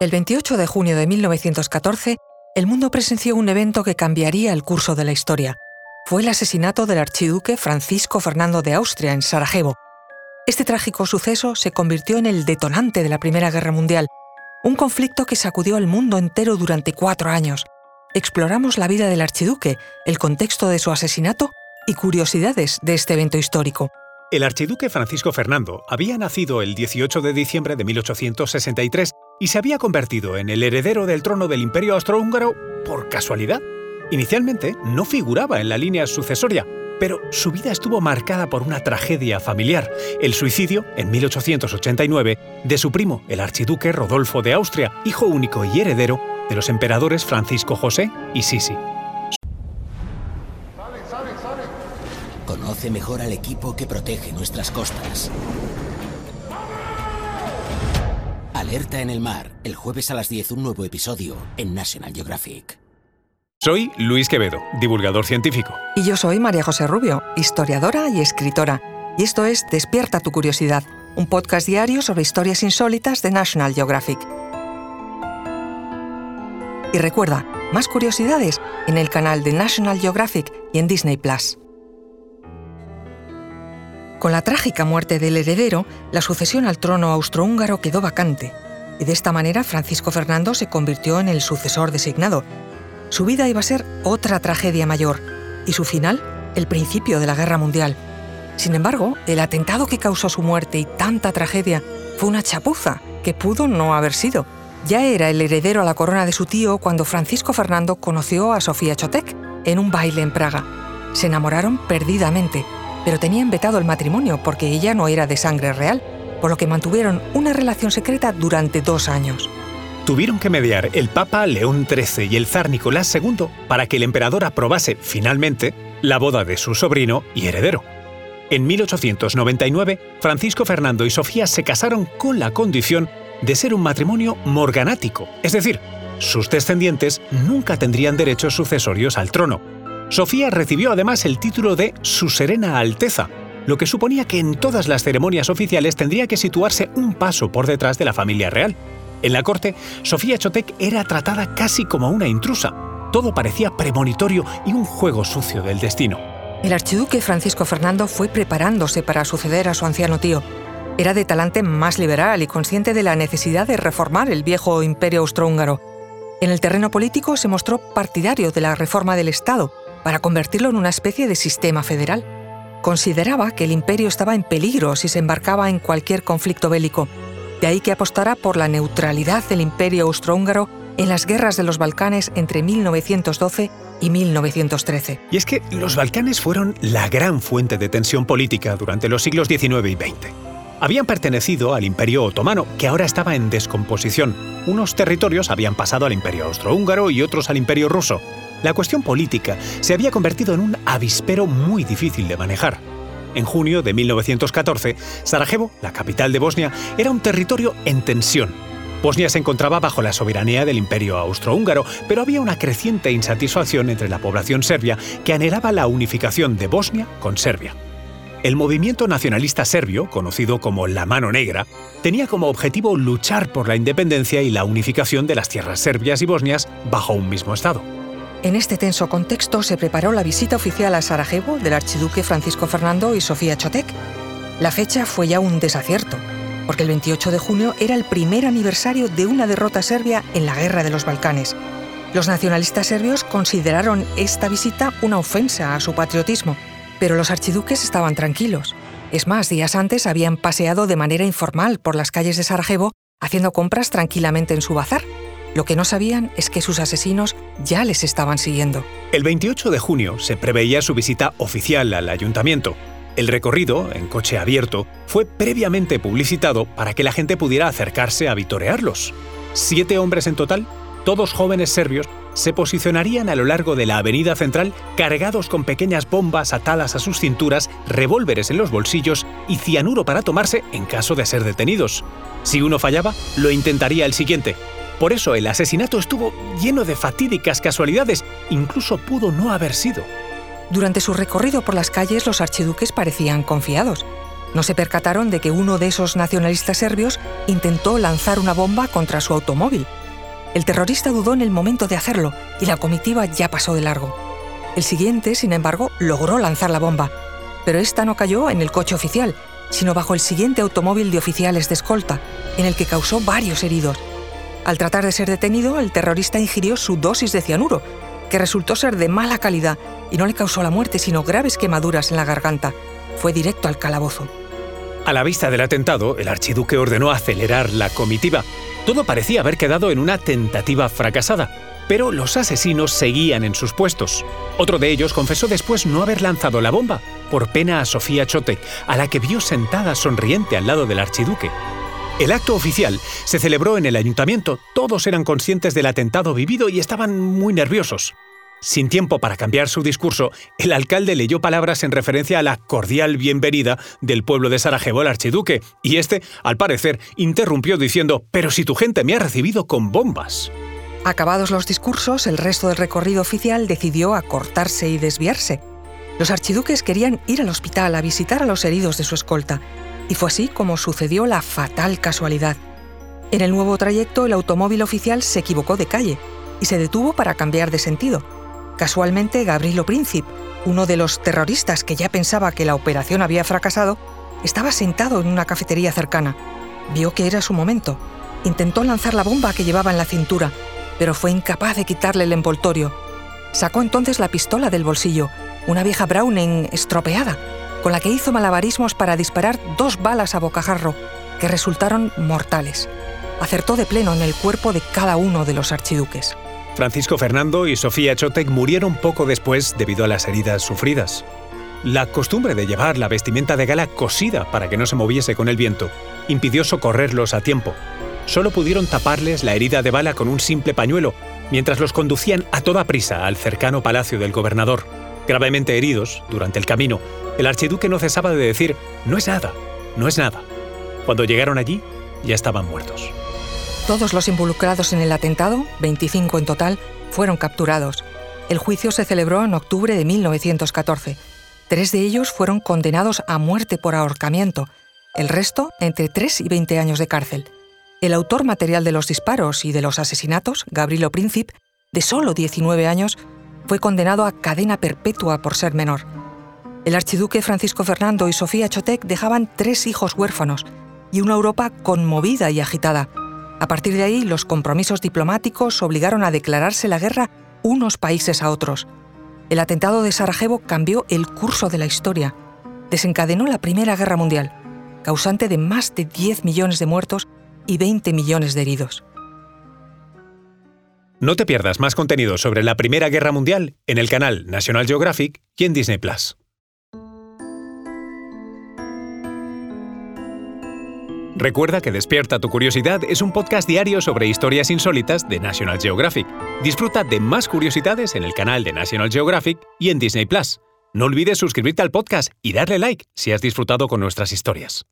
El 28 de junio de 1914, el mundo presenció un evento que cambiaría el curso de la historia. Fue el asesinato del archiduque Francisco Fernando de Austria en Sarajevo. Este trágico suceso se convirtió en el detonante de la Primera Guerra Mundial, un conflicto que sacudió al mundo entero durante cuatro años. Exploramos la vida del archiduque, el contexto de su asesinato y curiosidades de este evento histórico. El archiduque Francisco Fernando había nacido el 18 de diciembre de 1863 y se había convertido en el heredero del trono del Imperio Austrohúngaro por casualidad. Inicialmente no figuraba en la línea sucesoria, pero su vida estuvo marcada por una tragedia familiar, el suicidio, en 1889, de su primo, el archiduque Rodolfo de Austria, hijo único y heredero de los emperadores Francisco José y Sisi. Conoce mejor al equipo que protege nuestras costas. Alerta en el mar, el jueves a las 10 un nuevo episodio en National Geographic. Soy Luis Quevedo, divulgador científico. Y yo soy María José Rubio, historiadora y escritora. Y esto es Despierta tu curiosidad, un podcast diario sobre historias insólitas de National Geographic. Y recuerda, más curiosidades en el canal de National Geographic y en Disney Plus. Con la trágica muerte del heredero, la sucesión al trono austrohúngaro quedó vacante, de esta manera Francisco Fernando se convirtió en el sucesor designado. Su vida iba a ser otra tragedia mayor, y su final, el principio de la Guerra Mundial. Sin embargo, el atentado que causó su muerte y tanta tragedia fue una chapuza que pudo no haber sido. Ya era el heredero a la corona de su tío cuando Francisco Fernando conoció a Sofía Chotek en un baile en Praga. Se enamoraron perdidamente pero tenían vetado el matrimonio porque ella no era de sangre real, por lo que mantuvieron una relación secreta durante dos años. Tuvieron que mediar el Papa León XIII y el zar Nicolás II para que el emperador aprobase finalmente la boda de su sobrino y heredero. En 1899, Francisco Fernando y Sofía se casaron con la condición de ser un matrimonio morganático, es decir, sus descendientes nunca tendrían derechos sucesorios al trono, Sofía recibió además el título de Su Serena Alteza, lo que suponía que en todas las ceremonias oficiales tendría que situarse un paso por detrás de la familia real. En la corte, Sofía Chotek era tratada casi como una intrusa. Todo parecía premonitorio y un juego sucio del destino. El archiduque Francisco Fernando fue preparándose para suceder a su anciano tío. Era de talante más liberal y consciente de la necesidad de reformar el viejo imperio austrohúngaro. En el terreno político se mostró partidario de la reforma del Estado, para convertirlo en una especie de sistema federal. Consideraba que el imperio estaba en peligro si se embarcaba en cualquier conflicto bélico, de ahí que apostara por la neutralidad del imperio austrohúngaro en las guerras de los Balcanes entre 1912 y 1913. Y es que los Balcanes fueron la gran fuente de tensión política durante los siglos XIX y XX. Habían pertenecido al Imperio Otomano, que ahora estaba en descomposición. Unos territorios habían pasado al Imperio Austrohúngaro y otros al Imperio Ruso, la cuestión política se había convertido en un avispero muy difícil de manejar. En junio de 1914, Sarajevo, la capital de Bosnia, era un territorio en tensión. Bosnia se encontraba bajo la soberanía del Imperio Austrohúngaro, pero había una creciente insatisfacción entre la población serbia que anhelaba la unificación de Bosnia con Serbia. El movimiento nacionalista serbio, conocido como la Mano Negra, tenía como objetivo luchar por la independencia y la unificación de las tierras serbias y bosnias bajo un mismo Estado. En este tenso contexto se preparó la visita oficial a Sarajevo del archiduque Francisco Fernando y Sofía Chotek. La fecha fue ya un desacierto, porque el 28 de junio era el primer aniversario de una derrota serbia en la Guerra de los Balcanes. Los nacionalistas serbios consideraron esta visita una ofensa a su patriotismo, pero los archiduques estaban tranquilos. Es más, días antes habían paseado de manera informal por las calles de Sarajevo haciendo compras tranquilamente en su bazar lo que no sabían es que sus asesinos ya les estaban siguiendo. El 28 de junio se preveía su visita oficial al ayuntamiento. El recorrido, en coche abierto, fue previamente publicitado para que la gente pudiera acercarse a vitorearlos. Siete hombres en total, todos jóvenes serbios, se posicionarían a lo largo de la avenida central cargados con pequeñas bombas atadas a sus cinturas, revólveres en los bolsillos y cianuro para tomarse en caso de ser detenidos. Si uno fallaba, lo intentaría el siguiente, por eso el asesinato estuvo lleno de fatídicas casualidades, incluso pudo no haber sido. Durante su recorrido por las calles los archiduques parecían confiados. No se percataron de que uno de esos nacionalistas serbios intentó lanzar una bomba contra su automóvil. El terrorista dudó en el momento de hacerlo y la comitiva ya pasó de largo. El siguiente, sin embargo, logró lanzar la bomba, pero esta no cayó en el coche oficial, sino bajo el siguiente automóvil de oficiales de escolta, en el que causó varios heridos. Al tratar de ser detenido, el terrorista ingirió su dosis de cianuro, que resultó ser de mala calidad y no le causó la muerte, sino graves quemaduras en la garganta. Fue directo al calabozo. A la vista del atentado, el archiduque ordenó acelerar la comitiva. Todo parecía haber quedado en una tentativa fracasada, pero los asesinos seguían en sus puestos. Otro de ellos confesó después no haber lanzado la bomba, por pena a Sofía Chotek, a la que vio sentada sonriente al lado del archiduque. El acto oficial se celebró en el ayuntamiento. Todos eran conscientes del atentado vivido y estaban muy nerviosos. Sin tiempo para cambiar su discurso, el alcalde leyó palabras en referencia a la cordial bienvenida del pueblo de Sarajevo al archiduque, y este, al parecer, interrumpió diciendo, Pero si tu gente me ha recibido con bombas. Acabados los discursos, el resto del recorrido oficial decidió acortarse y desviarse. Los archiduques querían ir al hospital a visitar a los heridos de su escolta, y fue así como sucedió la fatal casualidad. En el nuevo trayecto, el automóvil oficial se equivocó de calle y se detuvo para cambiar de sentido. Casualmente, Gabrilo Príncipe, uno de los terroristas que ya pensaba que la operación había fracasado, estaba sentado en una cafetería cercana. Vio que era su momento. Intentó lanzar la bomba que llevaba en la cintura, pero fue incapaz de quitarle el envoltorio. Sacó entonces la pistola del bolsillo, una vieja Browning estropeada, con la que hizo malabarismos para disparar dos balas a bocajarro, que resultaron mortales. Acertó de pleno en el cuerpo de cada uno de los archiduques. Francisco Fernando y Sofía Chotek murieron poco después debido a las heridas sufridas. La costumbre de llevar la vestimenta de gala cosida para que no se moviese con el viento impidió socorrerlos a tiempo. Solo pudieron taparles la herida de bala con un simple pañuelo, mientras los conducían a toda prisa al cercano palacio del gobernador. Gravemente heridos, durante el camino, el archiduque no cesaba de decir, no es nada, no es nada. Cuando llegaron allí, ya estaban muertos. Todos los involucrados en el atentado, 25 en total, fueron capturados. El juicio se celebró en octubre de 1914. Tres de ellos fueron condenados a muerte por ahorcamiento, el resto entre 3 y 20 años de cárcel. El autor material de los disparos y de los asesinatos, Gabrilo Príncipe, de solo 19 años, fue condenado a cadena perpetua por ser menor. El archiduque Francisco Fernando y Sofía Chotek dejaban tres hijos huérfanos y una Europa conmovida y agitada. A partir de ahí, los compromisos diplomáticos obligaron a declararse la guerra unos países a otros. El atentado de Sarajevo cambió el curso de la historia. Desencadenó la Primera Guerra Mundial, causante de más de 10 millones de muertos y 20 millones de heridos. No te pierdas más contenido sobre la Primera Guerra Mundial en el canal National Geographic y en Disney Plus. Recuerda que Despierta tu Curiosidad es un podcast diario sobre historias insólitas de National Geographic. Disfruta de más curiosidades en el canal de National Geographic y en Disney Plus. No olvides suscribirte al podcast y darle like si has disfrutado con nuestras historias.